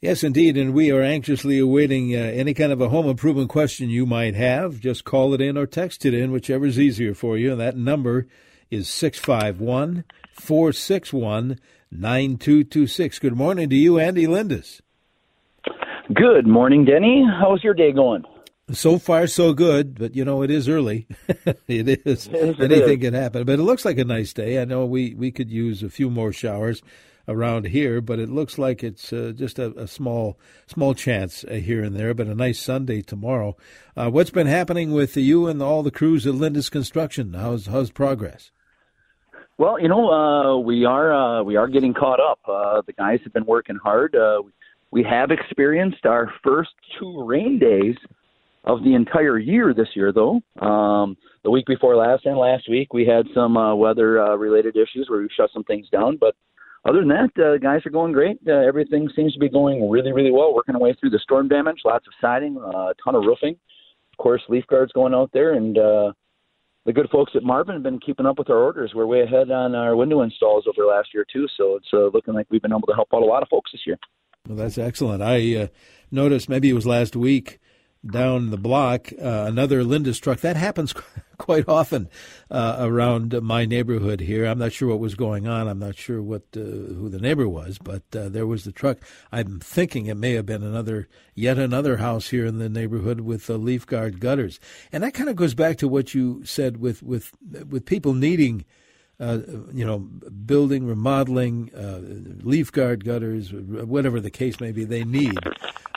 Yes, indeed, and we are anxiously awaiting uh, any kind of a home improvement question you might have. Just call it in or text it in, whichever is easier for you. And that number is 651 461 9226. Good morning to you, Andy Lindus. Good morning, Denny. How's your day going? So far, so good, but you know it is early. it is. It Anything is. can happen, but it looks like a nice day. I know we we could use a few more showers around here, but it looks like it's uh, just a, a, small small chance uh, here and there. But a nice Sunday tomorrow. Uh, what's been happening with you and all the crews at Lindus Construction? How's how's progress? Well, you know, uh, we are uh, we are getting caught up. Uh, the guys have been working hard. we have experienced our first two rain days of the entire year this year, though. Um, the week before last and last week, we had some weather related issues where we shut some things down. But other than that, uh, guys are going great. Uh, everything seems to be going really, really well. Working our way through the storm damage, lots of siding, uh, a ton of roofing. Of course, leaf guards going out there, and uh, the good folks at Marvin have been keeping up with our orders. We're way ahead on our window installs over last year too, so it's uh, looking like we've been able to help out a lot of folks this year. Well, that's excellent. I uh, noticed maybe it was last week down the block, uh, another Lindus truck. That happens quite often uh, around my neighborhood here. I'm not sure what was going on. I'm not sure what uh, who the neighbor was, but uh, there was the truck. I'm thinking it may have been another, yet another house here in the neighborhood with leaf guard gutters, and that kind of goes back to what you said with with with people needing. Uh, you know, building, remodeling, uh, leaf guard gutters, whatever the case may be, they need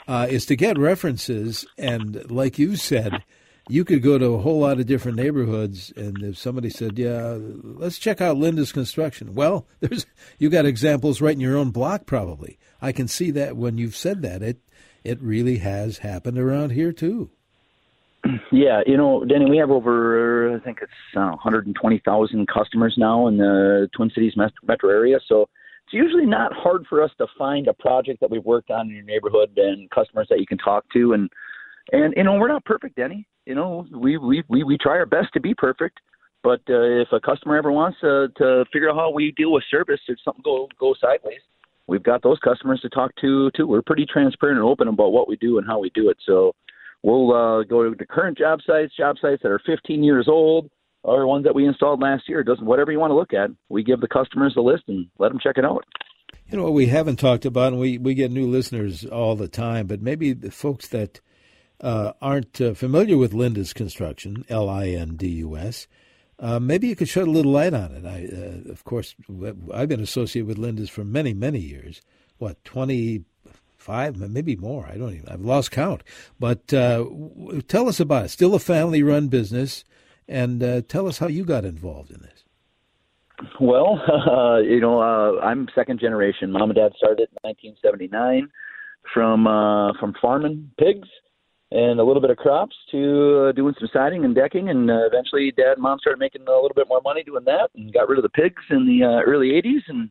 uh, is to get references. And like you said, you could go to a whole lot of different neighborhoods, and if somebody said, "Yeah, let's check out Lindus Construction," well, there's you got examples right in your own block, probably. I can see that when you've said that it it really has happened around here too. Yeah, you know, Danny, we have over I think it's uh, 120,000 customers now in the Twin Cities metro area, so it's usually not hard for us to find a project that we've worked on in your neighborhood and customers that you can talk to. And and you know we're not perfect Denny you know we we we, we try our best to be perfect. But uh, if a customer ever wants to, to figure out how we deal with service if something go go sideways we've got those customers to talk to too. We're pretty transparent and open about what we do and how we do it. So we'll uh, go to the current job sites job sites that are 15 years old or ones that we installed last year. Doesn't whatever you want to look at. We give the customers the list and let them check it out. You know what we haven't talked about, and we we get new listeners all the time, but maybe the folks that uh, aren't uh, familiar with Lindus Construction, L I N D U S. Uh, maybe you could shed a little light on it. I, uh, of course, I've been associated with Lindus for many, many years. What, 25, maybe more? I don't even, I've lost count. But uh, tell us about it. Still a family run business and uh, tell us how you got involved in this. Well, uh, you know, uh, I'm second generation. Mom and Dad started in 1979 from uh, from farming pigs and a little bit of crops to uh, doing some siding and decking, and uh, eventually Dad and Mom started making a little bit more money doing that, and got rid of the pigs in the uh, early 80s, and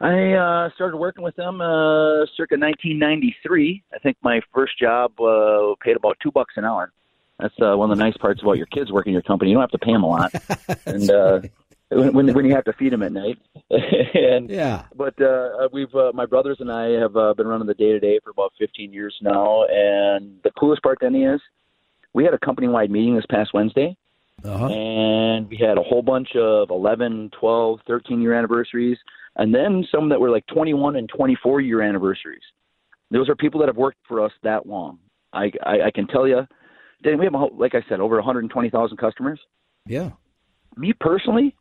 I uh, started working with them uh, circa 1993. I think my first job uh, paid about two bucks an hour. That's uh, one of the nice parts about your kids working in your company. You don't have to pay them a lot, and uh, when when you have to feed them at night. and yeah, but uh, we've uh, my brothers and I have uh, been running the day to day for about 15 years now, and the coolest part, Denny, is we had a company wide meeting this past Wednesday. Uh-huh. And we had a whole bunch of 11, 12, 13 year anniversaries, and then some that were like 21 and 24 year anniversaries. Those are people that have worked for us that long. I, I, I can tell you, then we have, a, whole, like I said, over 120,000 customers. Yeah. Me personally,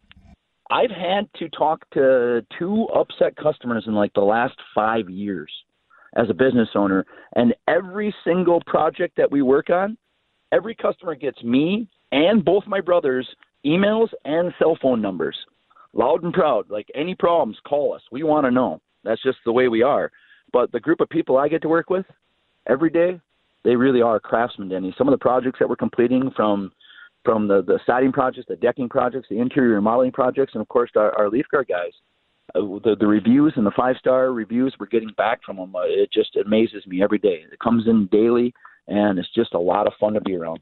I've had to talk to two upset customers in like the last five years as a business owner. And every single project that we work on, every customer gets me and both my brothers emails and cell phone numbers. Loud and proud. Like any problems, call us. We want to know. That's just the way we are. But the group of people I get to work with every day, they really are craftsmen, Denny. Some of the projects that we're completing from from the, the siding projects, the decking projects, the interior remodeling projects, and of course our, our leaf guard guys. Uh, the, the reviews and the five star reviews we're getting back from them, uh, it just amazes me every day. It comes in daily, and it's just a lot of fun to be around.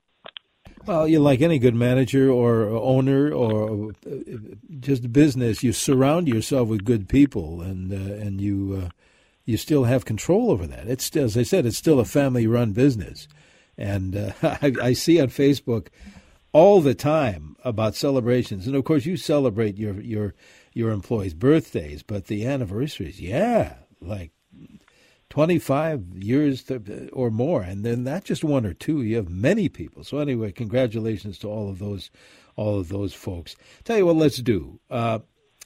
Well, you like any good manager or owner or just business, you surround yourself with good people, and uh, and you uh, you still have control over that. It's still, as I said, it's still a family-run business, and uh, I, I see on Facebook all the time about celebrations, and of course, you celebrate your your your employees' birthdays, but the anniversaries, yeah, like 25 years or more, and then not just one or two. You have many people. So anyway, congratulations to all of those, all of those folks. Tell you what, let's do. Uh,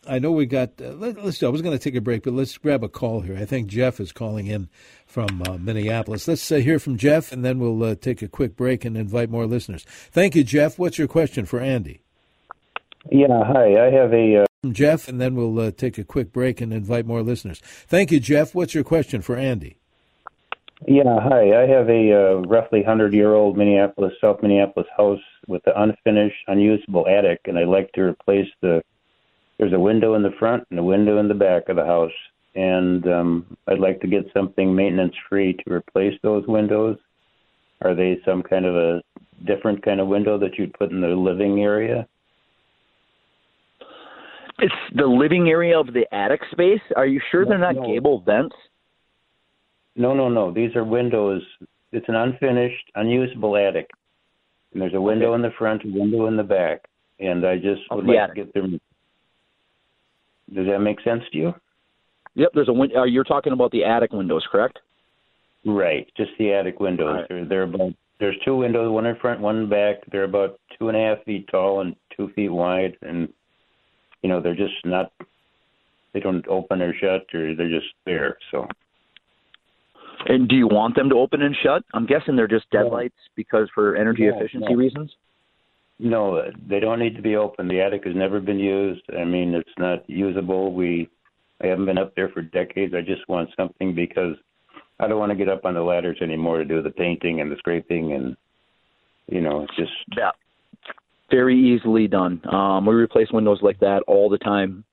I know we got. Uh, let, us do. I was going to take a break, but let's grab a call here. I think Jeff is calling in from uh, Minneapolis. Let's uh, hear from Jeff, and then we'll uh, take a quick break and invite more listeners. Thank you, Jeff. What's your question for Andy? Yeah, hi. I have a. Jeff, and then we'll uh, take a quick break and invite more listeners. Thank you, Jeff. What's your question for Andy? Yeah, hi. I have a uh, roughly 100 year old Minneapolis, South Minneapolis house with an unfinished, unusable attic, and I'd like to replace the. There's a window in the front and a window in the back of the house, and um, I'd like to get something maintenance free to replace those windows. Are they some kind of a different kind of window that you'd put in the living area? It's the living area of the attic space. Are you sure they're not no. gable vents? No, no, no. These are windows. It's an unfinished, unusable attic. And there's a window okay. in the front, a window in the back. And I just would like attic. to get them. Does that make sense to you? Yep, there's a window. Uh, you're talking about the attic windows, correct? Right, just the attic windows. Right. They're, they're about there's two windows, one in front, one in back. They're about two and a half feet tall and two feet wide, and you know, they're just not they don't open or shut or they're just there. So and do you want them to open and shut? I'm guessing they're just deadlights no. because for energy no, efficiency no. reasons. No, they don't need to be open. The attic has never been used. I mean, it's not usable. We I haven't been up there for decades. I just want something because I don't want to get up on the ladders anymore to do the painting and the scraping and you know, it's just yeah very easily done. Um, we replace windows like that all the time.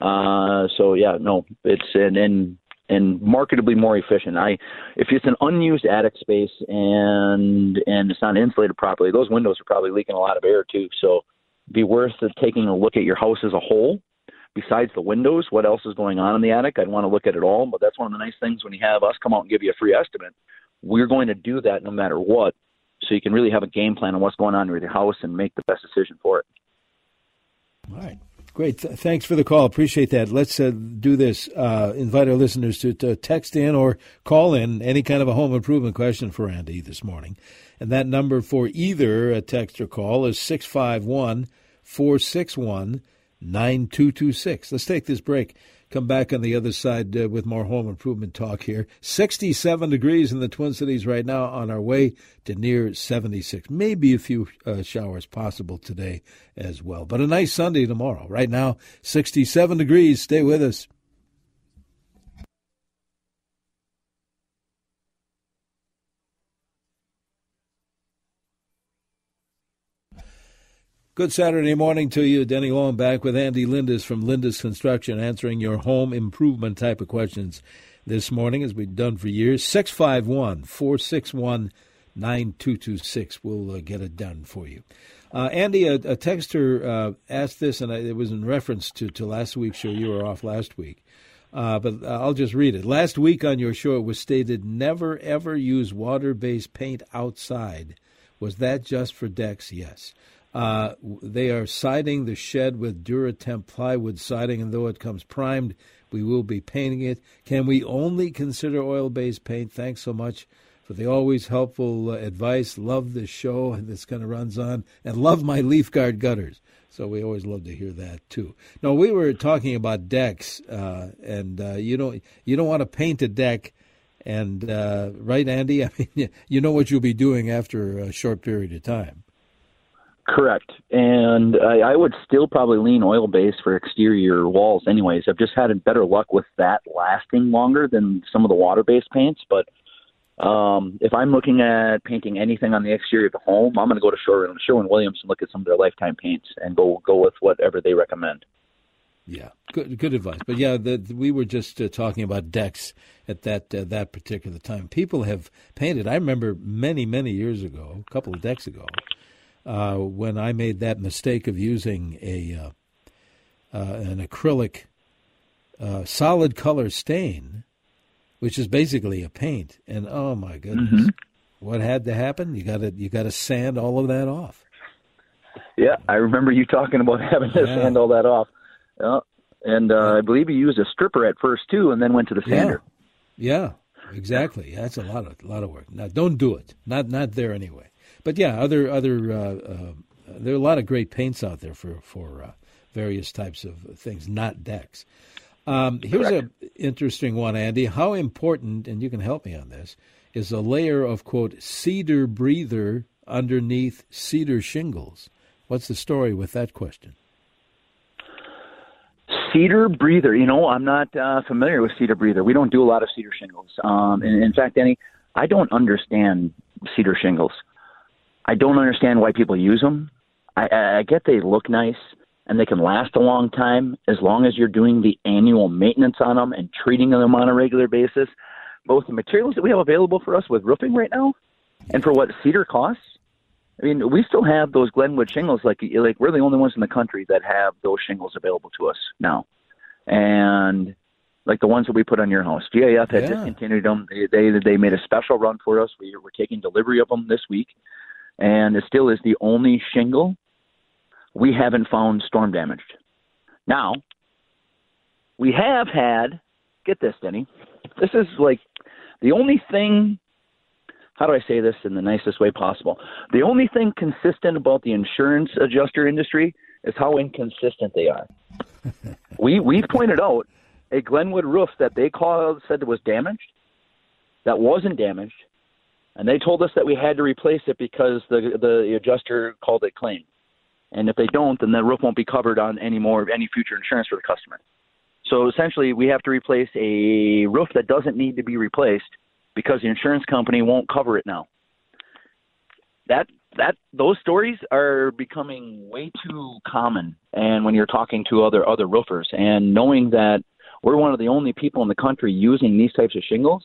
Uh, so yeah, no, it's and and and marketably more efficient. I if it's an unused attic space and and it's not insulated properly, those windows are probably leaking a lot of air too. So be worth taking a look at your house as a whole. Besides the windows, what else is going on in the attic? I'd want to look at it all. But that's one of the nice things when you have us come out and give you a free estimate. We're going to do that no matter what so you can really have a game plan on what's going on with your house and make the best decision for it. All right. Great. Th- thanks for the call. Appreciate that. Let's uh, do this. Uh, invite our listeners to, to, text in or call in any kind of a home improvement question for Andy this morning. And that number for either a text or call is 651 461 9226. Let's take this break. Come back on the other side uh, with more home improvement talk here. 67 degrees in the Twin Cities right now, on our way to near 76. Maybe a few uh, showers possible today as well. But a nice Sunday tomorrow. Right now, 67 degrees. Stay with us. Good Saturday morning to you. Denny Long back with Andy Lindus from Lindus Construction answering your home improvement type of questions this morning, as we've done for years. 651 461 9226. We'll uh, get it done for you. Uh, Andy, a, a texter uh, asked this, and I, it was in reference to, to last week's show. You were off last week. Uh, but I'll just read it. Last week on your show, it was stated never ever use water based paint outside. Was that just for decks? Yes. Uh, they are siding the shed with Duratemp plywood siding, and though it comes primed, we will be painting it. Can we only consider oil based paint? Thanks so much for the always helpful uh, advice. Love this show, and this kind of runs on, and love my leaf guard gutters. So we always love to hear that too. No, we were talking about decks, uh, and uh, you don't you don't want to paint a deck. And uh, right, Andy, I mean, you know what you'll be doing after a short period of time. Correct. And I, I would still probably lean oil based for exterior walls, anyways. I've just had better luck with that lasting longer than some of the water based paints. But um, if I'm looking at painting anything on the exterior of the home, I'm going to go to Sherwin, Sherwin Williams and look at some of their lifetime paints and go go with whatever they recommend. Yeah, good good advice. But yeah, the, we were just uh, talking about decks at that uh, that particular time. People have painted. I remember many many years ago, a couple of decks ago, uh, when I made that mistake of using a uh, uh, an acrylic uh, solid color stain which is basically a paint. And oh my goodness, mm-hmm. what had to happen? You got to you got to sand all of that off. Yeah, I remember you talking about having to yeah. sand all that off. Yeah. And uh, I believe you used a stripper at first too, and then went to the sander. Yeah, yeah exactly. That's a lot of a lot of work. Now, don't do it. Not not there anyway. But yeah, other other uh, uh, there are a lot of great paints out there for for uh, various types of things, not decks. Um, here's an interesting one, Andy. How important, and you can help me on this, is a layer of quote cedar breather underneath cedar shingles? What's the story with that question? Cedar breather. You know, I'm not uh, familiar with cedar breather. We don't do a lot of cedar shingles. Um, and in fact, Danny, I don't understand cedar shingles. I don't understand why people use them. I, I get they look nice and they can last a long time as long as you're doing the annual maintenance on them and treating them on a regular basis. Both the materials that we have available for us with roofing right now and for what cedar costs. I mean, we still have those Glenwood shingles. Like, like we're the only ones in the country that have those shingles available to us now, and like the ones that we put on your house. GAF had yeah. discontinued them. They, they they made a special run for us. We were taking delivery of them this week, and it still is the only shingle we haven't found storm damaged. Now, we have had, get this, Denny, this is like the only thing, how do I say this in the nicest way possible? The only thing consistent about the insurance adjuster industry is how inconsistent they are. we, we've pointed out a Glenwood roof that they called, said was damaged, that wasn't damaged, and they told us that we had to replace it because the the adjuster called it claim. And if they don't, then the roof won't be covered on any more any future insurance for the customer. So essentially, we have to replace a roof that doesn't need to be replaced because the insurance company won't cover it now. That that those stories are becoming way too common. And when you're talking to other other roofers, and knowing that we're one of the only people in the country using these types of shingles,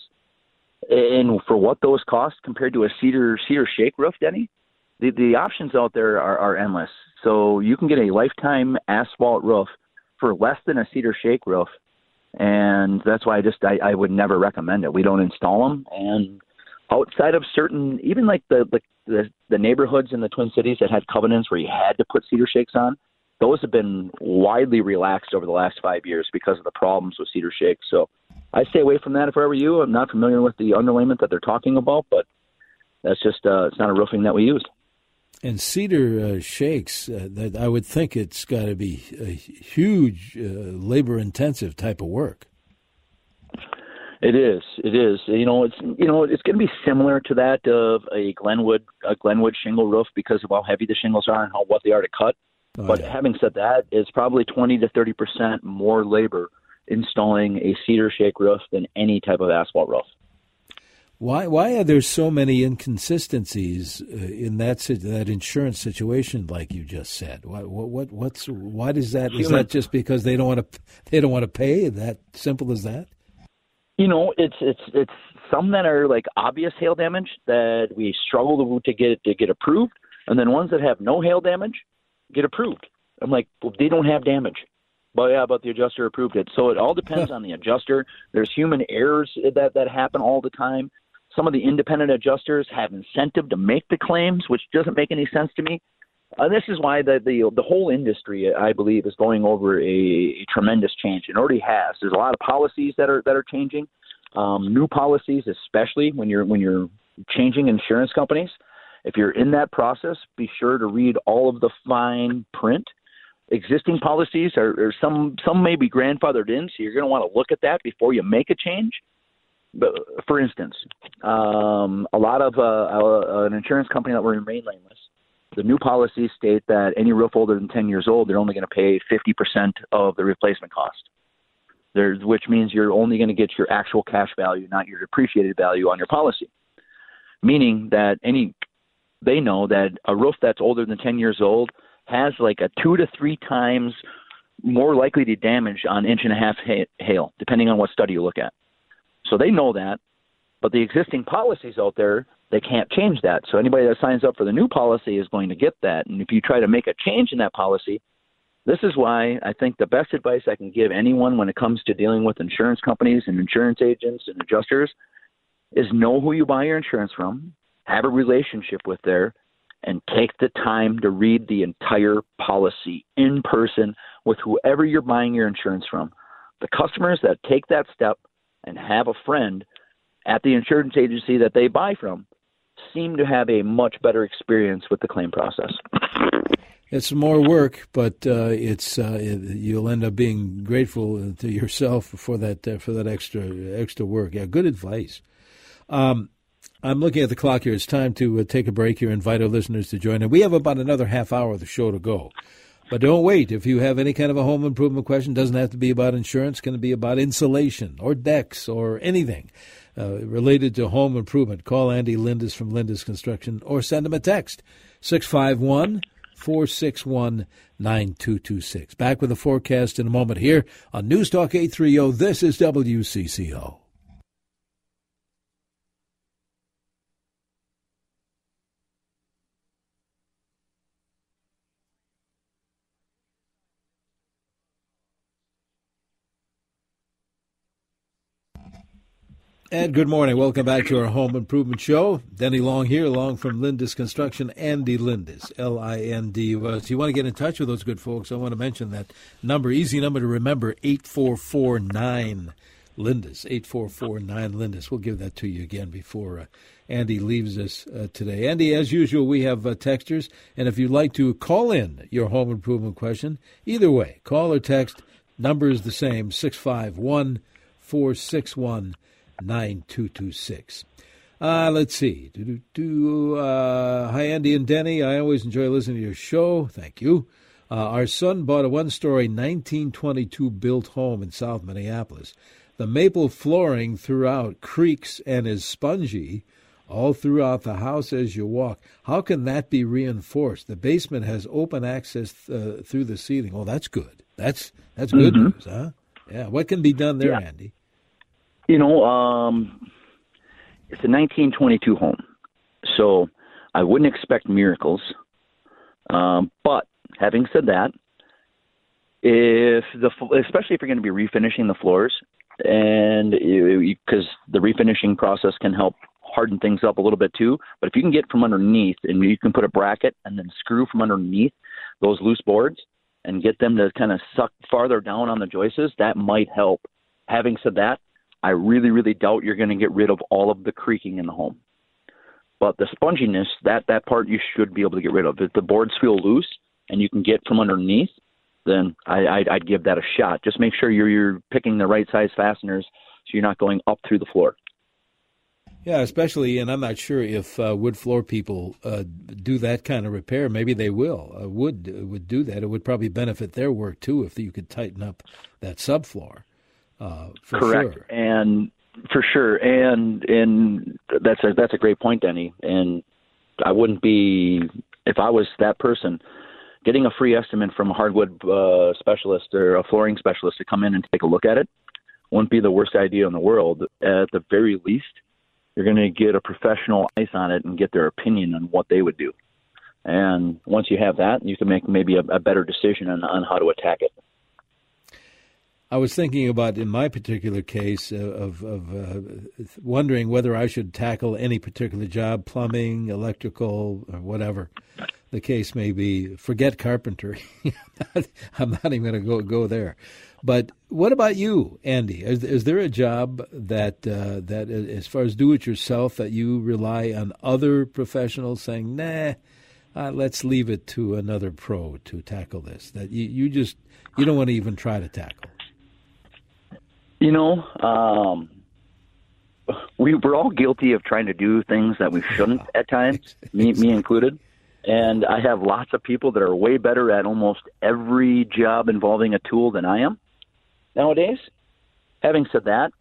and for what those cost compared to a cedar cedar shake roof, Denny, the the options out there are, are endless. So you can get a lifetime asphalt roof for less than a cedar shake roof, and that's why I just I, I would never recommend it. We don't install them, and outside of certain, even like the, the the the neighborhoods in the Twin Cities that had covenants where you had to put cedar shakes on, those have been widely relaxed over the last five years because of the problems with cedar shakes. So I stay away from that if I were you. I'm not familiar with the underlayment that they're talking about, but that's just uh, it's not a roofing that we use. And cedar uh, shakes, uh, that I would think it's got to be a huge, uh, labor-intensive type of work. It is. It is. You know, it's you know, it's going to be similar to that of a Glenwood a Glenwood shingle roof because of how heavy the shingles are and how what they are to cut. Oh, but yeah. having said that, it's probably twenty to thirty percent more labor installing a cedar shake roof than any type of asphalt roof. Why why are there so many inconsistencies uh, in that that insurance situation, like you just said? What what what's why does that? Is that just because they don't want to they don't want to pay? That simple as that? You know, it's it's it's some that are like obvious hail damage that we struggle to get to get approved, and then ones that have no hail damage get approved. I'm like, well, they don't have damage. But yeah, but the adjuster approved it. So it all depends on the adjuster. There's human errors that that happen all the time. Some of the independent adjusters have incentive to make the claims, which doesn't make any sense to me. And this is why the, the the whole industry, I believe, is going over a, a tremendous change. It already has. There's a lot of policies that are that are changing, um, new policies, especially when you're when you're changing insurance companies. If you're in that process, be sure to read all of the fine print. Existing policies are, are some some may be grandfathered in, so you're going to want to look at that before you make a change But for instance, um, a lot of uh, an insurance company that will remain nameless. The new policies state that any roof older than 10 years old, they're only going to pay 50% of the replacement cost. There, which means you're only going to get your actual cash value, not your depreciated value on your policy. Meaning that any, they know that a roof that's older than 10 years old has like a two to three times more likely to damage on inch and a half hail, depending on what study you look at. So they know that, but the existing policies out there, they can't change that. So anybody that signs up for the new policy is going to get that. And if you try to make a change in that policy, This is why I think the best advice I can give anyone when it comes to dealing with insurance companies and insurance agents and adjusters is know who you buy your insurance from, have a relationship with there, and take the time to read the entire policy in person with whoever you're buying your insurance from. The customers that take that step and have a friend at the insurance agency that they buy from seem to have a much better experience with the claim process. It's more work, but uh, it's uh, you'll end up being grateful to yourself for that uh, for that extra extra work. Yeah, good advice. Um, I'm looking at the clock here. It's time to uh, take a break here. Invite our listeners to join, and we have about another half hour of the show to go. But don't wait. If you have any kind of a home improvement question, doesn't have to be about insurance. Can be about insulation or decks or anything uh, related to home improvement. Call Andy Lindus from Lindus Construction or send him a text 651 461 9226. Back with the forecast in a moment here on News Talk 830. This is WCCO. And good morning. Welcome back to our home improvement show. Denny Long here, along from Lindus Construction, Andy Lindus, L I N D U S. You want to get in touch with those good folks? I want to mention that number, easy number to remember, 8449 Lindus, 8449 Lindus. We'll give that to you again before uh, Andy leaves us uh, today. Andy, as usual, we have uh, texters, and if you'd like to call in your home improvement question, either way, call or text, number is the same, 651 461 9226. Uh, let's see. Do, uh, hi, Andy and Denny. I always enjoy listening to your show. Thank you. Uh, our son bought a one story 1922 built home in South Minneapolis. The maple flooring throughout creaks and is spongy all throughout the house as you walk. How can that be reinforced? The basement has open access uh, through the ceiling. Oh, that's good. That's that's good mm-hmm. news, huh? Yeah. What can be done there, yeah. Andy? You know, um, it's a 1922 home, so I wouldn't expect miracles. Um, but having said that, if the especially if you're going to be refinishing the floors, and because the refinishing process can help harden things up a little bit too. But if you can get from underneath and you can put a bracket and then screw from underneath those loose boards and get them to kind of suck farther down on the joists, that might help. Having said that, I really, really doubt you're going to get rid of all of the creaking in the home. But the sponginess, that that part you should be able to get rid of. If the boards feel loose and you can get from underneath, then I, I'd, I'd give that a shot. Just make sure you're you're picking the right size fasteners so you're not going up through the floor. Yeah, especially, and I'm not sure if uh, wood floor people uh, do that kind of repair. Maybe they will. Uh, wood would do that. It would probably benefit their work too if you could tighten up that subfloor. Uh, Correct, sure. and for sure, and and that's a that's a great point, Denny. And I wouldn't be if I was that person getting a free estimate from a hardwood uh, specialist or a flooring specialist to come in and take a look at it wouldn't be the worst idea in the world. At the very least, you're going to get a professional eyes on it and get their opinion on what they would do. And once you have that, you can make maybe a, a better decision on, on how to attack it. I was thinking about in my particular case uh, of, of uh, wondering whether I should tackle any particular job, plumbing, electrical, or whatever the case may be. Forget carpentry. I'm not even going to go go there. But what about you, Andy? Is, is there a job that uh, that, as far as do it yourself, that you rely on other professionals saying, "Nah, uh, let's leave it to another pro to tackle this"? That you, you just you don't want to even try to tackle. You know, um, we we're all guilty of trying to do things that we shouldn't at times, me me included. And I have lots of people that are way better at almost every job involving a tool than I am nowadays. Having said that,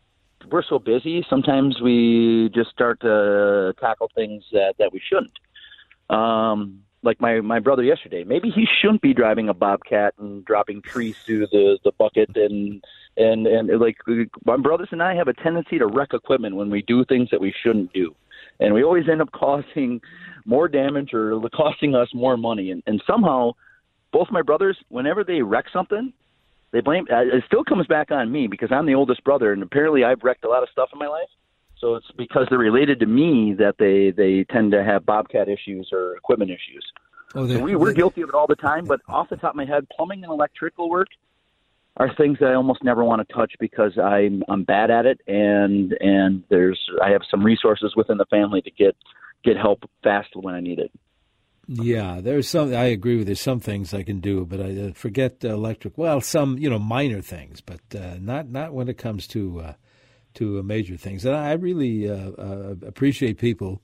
we're so busy. Sometimes we just start to tackle things that that we shouldn't. Um, like my my brother yesterday. Maybe he shouldn't be driving a bobcat and dropping trees through the the bucket and and and like my brothers and I have a tendency to wreck equipment when we do things that we shouldn't do, and we always end up causing more damage or costing us more money. And, and somehow both my brothers, whenever they wreck something, they blame. Uh, it still comes back on me because I'm the oldest brother, and apparently I've wrecked a lot of stuff in my life. So it's because they're related to me that they they tend to have bobcat issues or equipment issues. Oh, so we, we're guilty of it all the time. But off the top of my head, plumbing and electrical work are things that I almost never want to touch because I'm I'm bad at it, and and there's I have some resources within the family to get get help fast when I need it. Yeah, there's some. I agree with you. Some things I can do, but I uh, forget uh, electric. Well, some you know minor things, but uh, not not when it comes to uh, to uh, major things. And I really uh, appreciate people,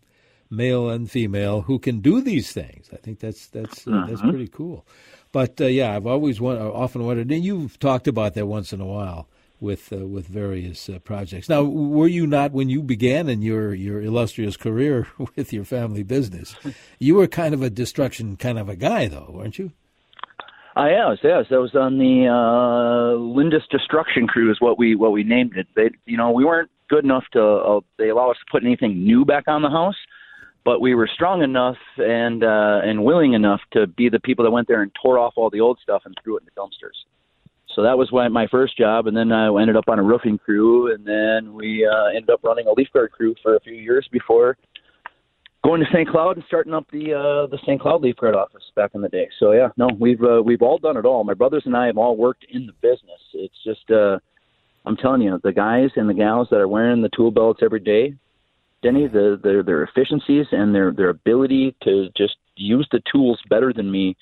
male and female, who can do these things. I think that's that's that's mm-hmm. pretty cool. But yeah, I've always want, often wondered. And you've talked about that once in a while with uh, with various uh, projects. Now, were you not when you began in your your illustrious career with your family business? You were kind of a destruction kind of a guy, though, weren't you? I was, yes. I was on the uh, Lindus Destruction Crew, is what we what we named it. They, you know, we weren't good enough to. Uh, they allow us to put anything new back on the house, but we were strong enough and uh, and willing enough to be the people that went there and tore off all the old stuff and threw it in the dumpsters. So that was my first job, and then I ended up on a roofing crew, and then we uh, ended up running a leaf guard crew for a few years before going to St. Cloud and starting up the uh, the St. Cloud leaf guard office back in the day. So yeah, no, we've uh, we've all done it all. My brothers and I have all worked in the business. It's just uh, I'm telling you, the guys and the gals that are wearing the tool belts every day, Denny, the, their their efficiencies and their their ability to just use the tools better than me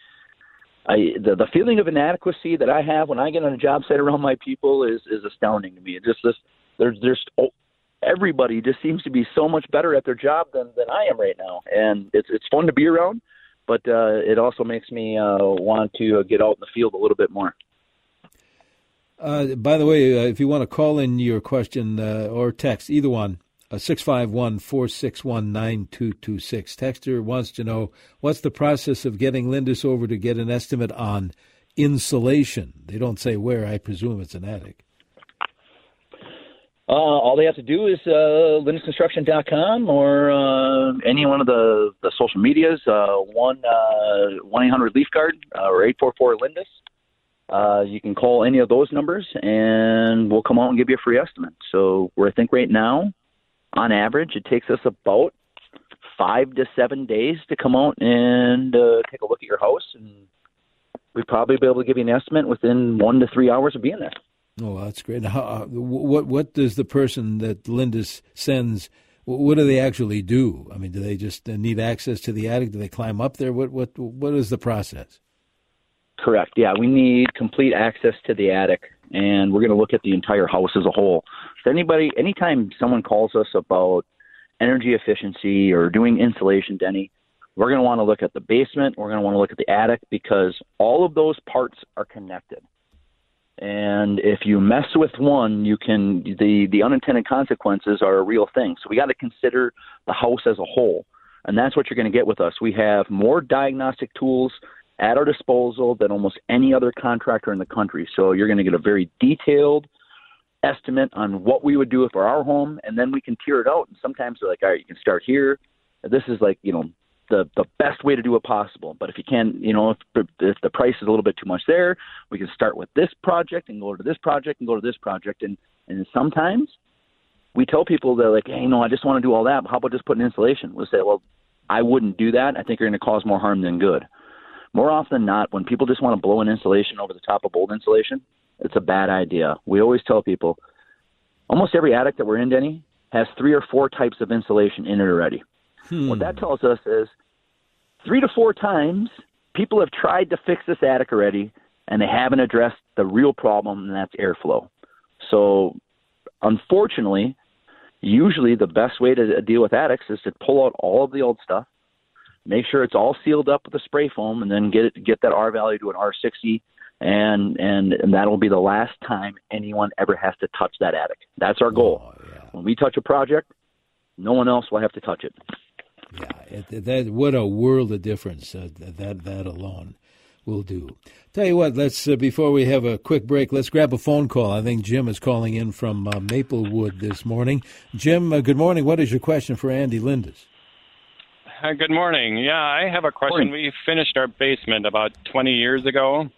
I the, the feeling of inadequacy that I have when I get on a job site around my people is is astounding to me. It just this there's there's oh, everybody just seems to be so much better at their job than than I am right now, and it's it's fun to be around, but uh, it also makes me uh, want to get out in the field a little bit more. Uh, by the way, uh, if you want to call in your question uh, or text, either one, uh, 651 461 9226. Texter wants to know what's the process of getting Lindus over to get an estimate on insulation? They don't say where. I presume it's an attic. Uh, all they have to do is uh, lindusconstruction.com or uh, any one of the, the social medias, uh, 1 uh, 1 800 Leaf Guard uh, or 844 Lindus. Uh, you can call any of those numbers and we'll come out and give you a free estimate. So, we're, I think right now, on average, it takes us about five to seven days to come out and uh, take a look at your house, and we'd probably be able to give you an estimate within one to three hours of being there. Oh, that's great. How, uh, what what does the person that Lindus sends? What do they actually do? I mean, do they just need access to the attic? Do they climb up there? What what what is the process? Correct. Yeah, we need complete access to the attic, and we're going to look at the entire house as a whole. So anybody, anytime someone calls us about energy efficiency or doing insulation, Denny, we're going to want to look at the basement. We're going to want to look at the attic because all of those parts are connected. And if you mess with one, you can the the unintended consequences are a real thing. So we got to consider the house as a whole, and that's what you're going to get with us. We have more diagnostic tools at our disposal than almost any other contractor in the country. So you're going to get a very detailed estimate on what we would do for our home, and then we can tier it out. And sometimes they're like, all right, you can start here. This is like, you know, the the best way to do it possible. But if you can, you know, if, if the price is a little bit too much there, we can start with this project and go to this project and go to this project. And and sometimes we tell people they're like, hey, know, I just want to do all that. How about just putting insulation? We'll say, well, I wouldn't do that. I think you're going to cause more harm than good. More often than not, when people just want to blow an insulation over the top of old insulation, it's a bad idea. We always tell people almost every attic that we're in, Denny, has three or four types of insulation in it already. Hmm. What that tells us is three to four times people have tried to fix this attic already and they haven't addressed the real problem, and that's airflow. So, unfortunately, usually the best way to deal with attics is to pull out all of the old stuff, make sure it's all sealed up with a spray foam, and then get it get that R value to an R60 and and and that'll be the last time anyone ever has to touch that attic. That's our goal. Oh, yeah. When we touch a project, no one else will have to touch it. Yeah, it, that what a world of difference uh, that that alone will do. Tell you what, let's uh, before we have a quick break, let's grab a phone call. I think Jim is calling in from uh, Maplewood this morning. Jim, uh, good morning. What is your question for Andy Lindus? Uh, good morning. Yeah, I have a question. Morning. We finished our basement about 20 years ago,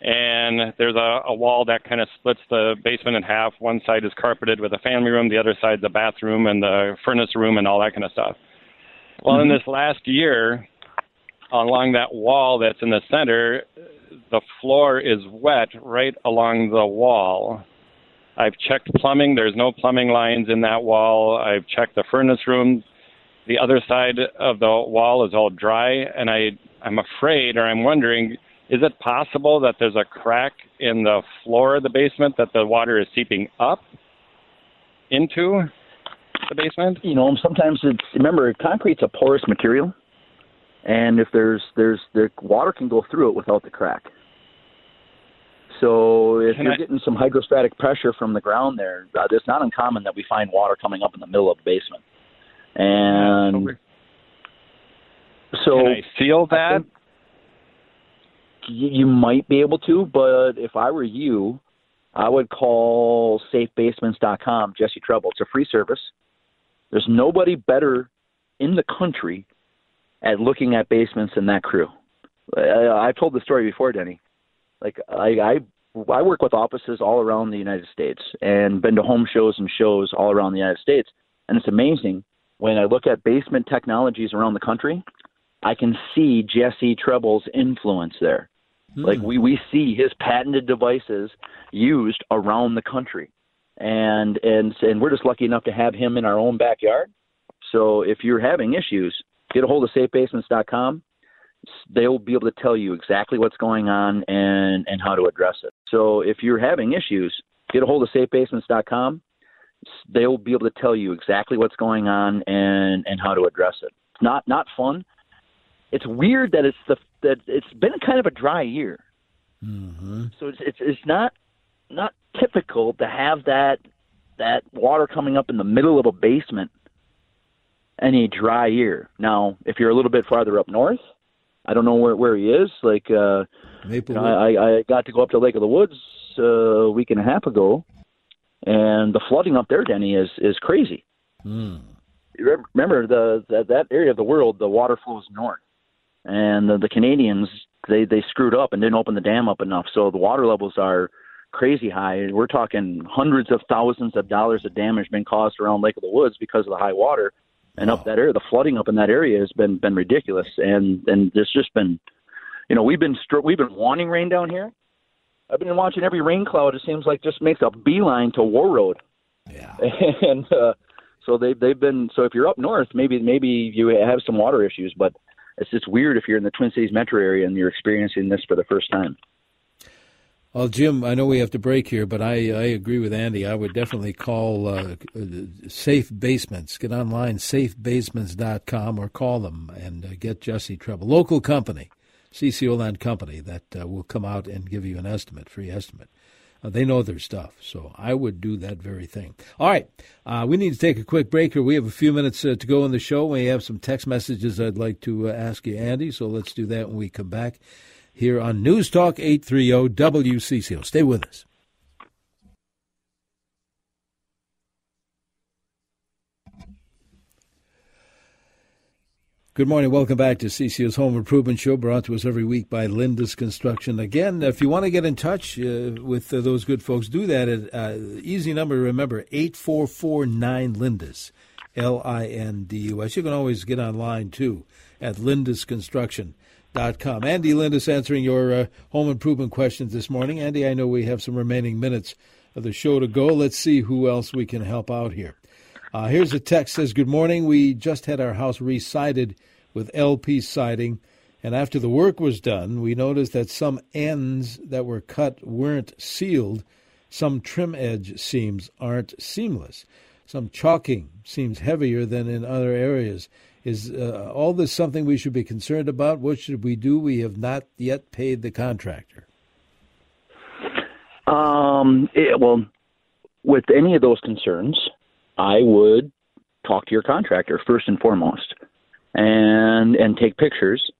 and there's a, a wall that kind of splits the basement in half. One side is carpeted with a family room, the other side's a bathroom and the furnace room and all that kind of stuff. Well, in mm-hmm. this last year, along that wall that's in the center, the floor is wet right along the wall. I've checked plumbing. There's no plumbing lines in that wall. I've checked the furnace room. The other side of the wall is all dry, and I, I'm afraid, or I'm wondering, is it possible that there's a crack in the floor of the basement that the water is seeping up into the basement? You know, sometimes it's remember concrete's a porous material, and if there's there's the water can go through it without the crack. So if Can you're I- getting some hydrostatic pressure from the ground there, uh, it's not uncommon that we find water coming up in the middle of the basement. And so Can I seal that? y- you might be able to, but if I were you, I would call safebasements.com, Jesse Treble. It's a free service. There's nobody better in the country at looking at basements than that crew. I, I've told the story before, Denny. Like I, I, I work with offices all around the United States and been to home shows and shows all around the United States, and it's amazing when I look at basement technologies around the country. I can see Jesse Treble's influence there. Like hmm. we we see his patented devices used around the country, and and and we're just lucky enough to have him in our own backyard. So if you're having issues, get a hold of safebasements.com. They'll be able to tell you exactly what's going on and and how to address it. So if you're having issues, get a hold of safebasements.com. They'll be able to tell you exactly what's going on and and how to address it. It's not not fun. It's weird that it's the that it's been kind of a dry year. Mm-hmm. So it's it's it's not not typical to have that that water coming up in the middle of a basement any dry year. Now, if you're a little bit farther up north, I don't know where where he is. Like uh, you know, I I got to go up to Lake of the Woods uh, a week and a half ago, and the flooding up there, Denny, is is crazy. Mm. Remember the that, that area of the world, the water flows north, and the, the Canadians they they screwed up and didn't open the dam up enough, so the water levels are crazy high. We're talking hundreds of thousands of dollars of damage been caused around Lake of the Woods because of the high water, and up that area, the flooding up in that area has been been ridiculous, and and there's just been, you know, we've been str- we've been wanting rain down here. I've been watching every rain cloud. It seems like just makes a beeline to Warroad Yeah. and uh, so they've they've been so if you're up north maybe maybe you have some water issues but it's just weird if you're in the Twin Cities metro area and you're experiencing this for the first time Well, Jim, I know we have to break here, but I, I agree with Andy. I would definitely call uh, Safe Basements. Get online, safebasements.com, or call them and uh, get Jesse Treble. Local company, CCO Land Company, that uh, will come out and give you an estimate, free estimate. Uh, they know their stuff, so I would do that very thing. All right, uh, we need to take a quick break here. We have a few minutes uh, to go in the show. We have some text messages I'd like to ask you, Andy, so let's do that when we come back here on News Talk 830 WCCO. Stay with us. Good morning. Welcome back to CCO's Home Improvement Show, brought to us every week by Lindus Construction. Again, if you want to get in touch uh, with uh, those good folks, do that at uh, easy number to remember 8449 Lindus, L I N D U S. You can always get online too at lindusconstruction.com. Andy Lindus answering your uh, home improvement questions this morning. Andy, I know we have some remaining minutes of the show to go. Let's see who else we can help out here. Uh, here's a text says, "Good morning. We just had our house re-sided with LP siding, and after the work was done, we noticed that some ends that were cut weren't sealed. Some trim edge seams aren't seamless. Some chalking seems heavier than in other areas. Is uh, all this something we should be concerned about? What should we do? We have not yet paid the contractor." um it, well with any of those concerns I would talk to your contractor first and foremost and and take pictures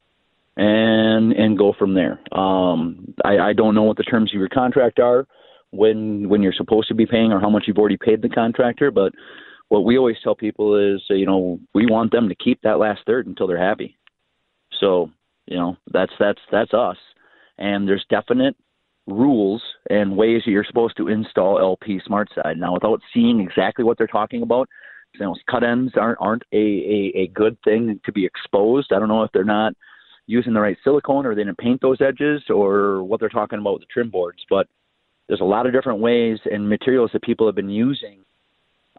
and and go from there um I, I don't know what the terms of your contract are when when you're supposed to be paying or how much you've already paid the contractor but what we always tell people is, you know, we want them to keep that last third until they're happy. So, you know, that's that's that's us. And there's definite rules and ways that you're supposed to install LP SmartSide. Now, without seeing exactly what they're talking about, you know, cut ends aren't aren't a, a, a good thing to be exposed. I don't know if they're not using the right silicone or they didn't paint those edges or what they're talking about with the trim boards. But there's a lot of different ways and materials that people have been using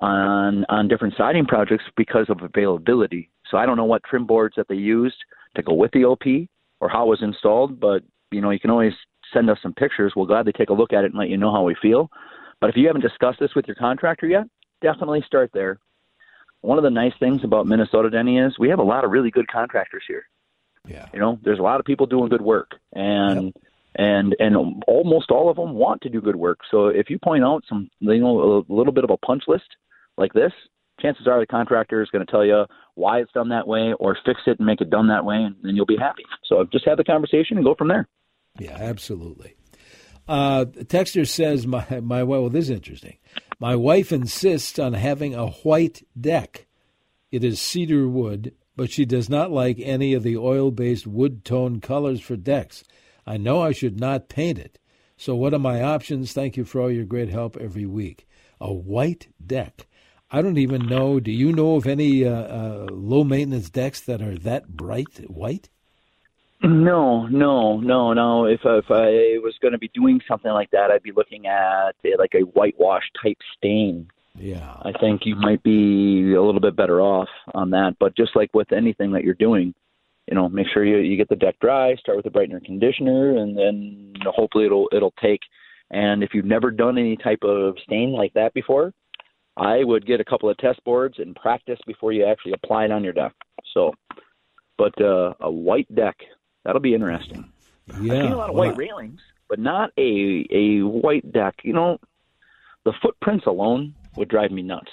on on different siding projects because of availability. So I don't know what trim boards that they used to go with the OP or how it was installed, but you know you can always send us some pictures. We'll gladly take a look at it and let you know how we feel. But if you haven't discussed this with your contractor yet, definitely start there. One of the nice things about Minnesota, Denny, is we have a lot of really good contractors here. Yeah. You know, there's a lot of people doing good work, and yep. and and almost all of them want to do good work. So if you point out some, you know, a little bit of a punch list like this, chances are the contractor is going to tell you why it's done that way or fix it and make it done that way, and then you'll be happy. So just have the conversation and go from there. Yeah, absolutely. Uh, Texter says, my, my well, this is interesting. My wife insists on having a white deck. It is cedar wood, but she does not like any of the oil based wood tone colors for decks. I know I should not paint it. So, what are my options? Thank you for all your great help every week. A white deck. I don't even know. Do you know of any uh, uh, low maintenance decks that are that bright white? No, no, no, no. If if I was going to be doing something like that, I'd be looking at like a whitewash type stain. Yeah, I think you might be a little bit better off on that. But just like with anything that you're doing, you know, make sure you you get the deck dry. Start with a brightener conditioner, and then you know, hopefully it'll it'll take. And if you've never done any type of stain like that before, I would get a couple of test boards and practice before you actually apply it on your deck. So, but uh, a white deck That'll be interesting. Yeah, I've seen a lot of white railings, but not a a white deck. You know, the footprints alone would drive me nuts.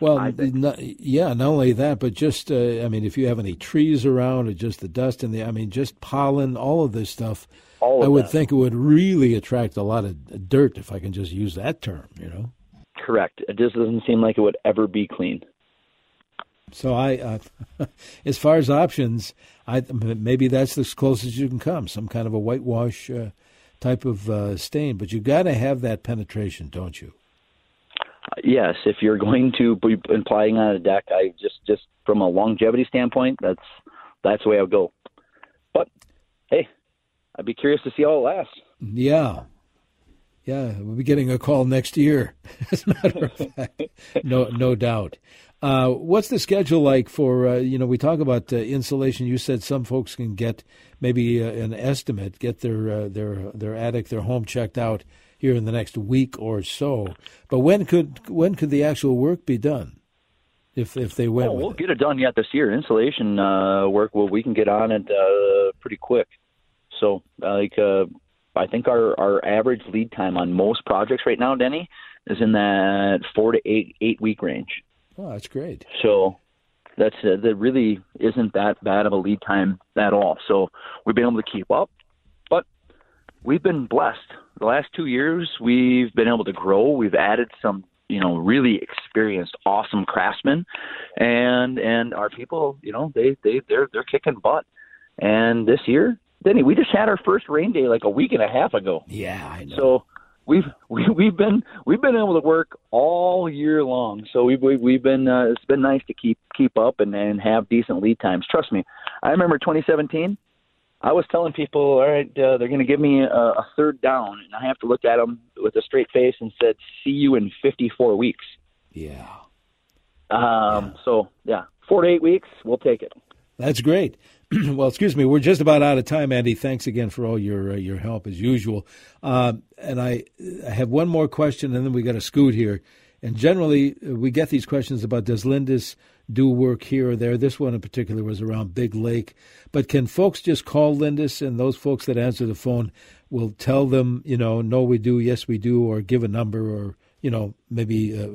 Well, not, yeah, not only that, but just uh, I mean, if you have any trees around, or just the dust and the I mean, just pollen, all of this stuff. All I would that. think it would really attract a lot of dirt, if I can just use that term. You know. Correct. It just doesn't seem like it would ever be clean. So I, uh, as far as options, I maybe that's as close as you can come. Some kind of a whitewash uh, type of uh, stain, but you got to have that penetration, don't you? yes, if you're going to be applying on a deck, I just just from a longevity standpoint, that's that's the way I would go. But hey, I'd be curious to see how it lasts. Yeah. Yeah, we'll be getting a call next year. As a matter of fact, no, no doubt. Uh, what's the schedule like for uh, you know we talk about uh, insulation? You said some folks can get maybe uh, an estimate, get their uh, their their attic, their home checked out here in the next week or so. But when could when could the actual work be done? If if they went, oh, we'll it? get it done yet this year. Insulation uh, work, well, we can get on it pretty quick. So like I think our our average lead time on most projects right now, Denny, is in that four to eight eight week range. Oh, that's great. So that's uh, that really isn't that bad of a lead time at all. So we've been able to keep up, but we've been blessed. The last two years, we've been able to grow. We've added some, you know, really experienced, awesome craftsmen, and and our people, you know, they they they're they're kicking butt. And this year, Denny, we just had our first rain day like a week and a half ago. Yeah, I know. So we've we, we've been we've been able to work all year long. So we've we've, we've been uh, it's been nice to keep keep up and and have decent lead times. Trust me, I remember 2017. I was telling people, all right, uh, they're going to give me a, a third down, and I have to look at them with a straight face and said, "See you in 54 weeks." Yeah. Um. Yeah. So yeah, four to eight weeks, we'll take it. That's great. well, excuse me, we're just about out of time, Andy. Thanks again for all your uh, your help as usual. Uh, and I, I have one more question, and then we got to scoot here. And generally, uh, we get these questions about does Lindus do work here or there? This one in particular was around Big Lake. But can folks just call Lindus and those folks that answer the phone will tell them, you know, no, we do, yes, we do, or give a number, or you know, maybe a,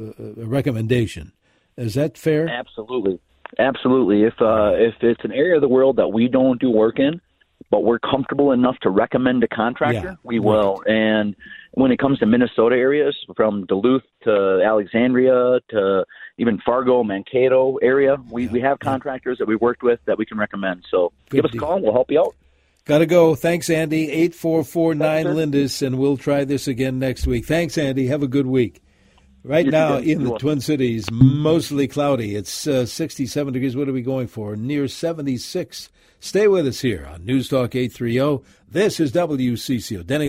a recommendation. Is that fair? Absolutely. Absolutely. If uh, if it's an area of the world that we don't do work in, but we're comfortable enough to recommend a contractor, Yeah, we will. And when it comes to Minnesota areas, from Duluth to Alexandria to even Fargo, Mankato area, we, yeah. we have contractors that we worked with that we can recommend. So Good give us a call and we'll help you out. Got to go. Thanks, Andy. 8449 Lindus, and we'll try this again next week. Thanks, Andy. Have a good week. Right you now in the Twin Cities, mostly cloudy. It's uh, 67 degrees. What are we going for? Near 76. Stay with us here on News Talk 830. This is WCCO. Denny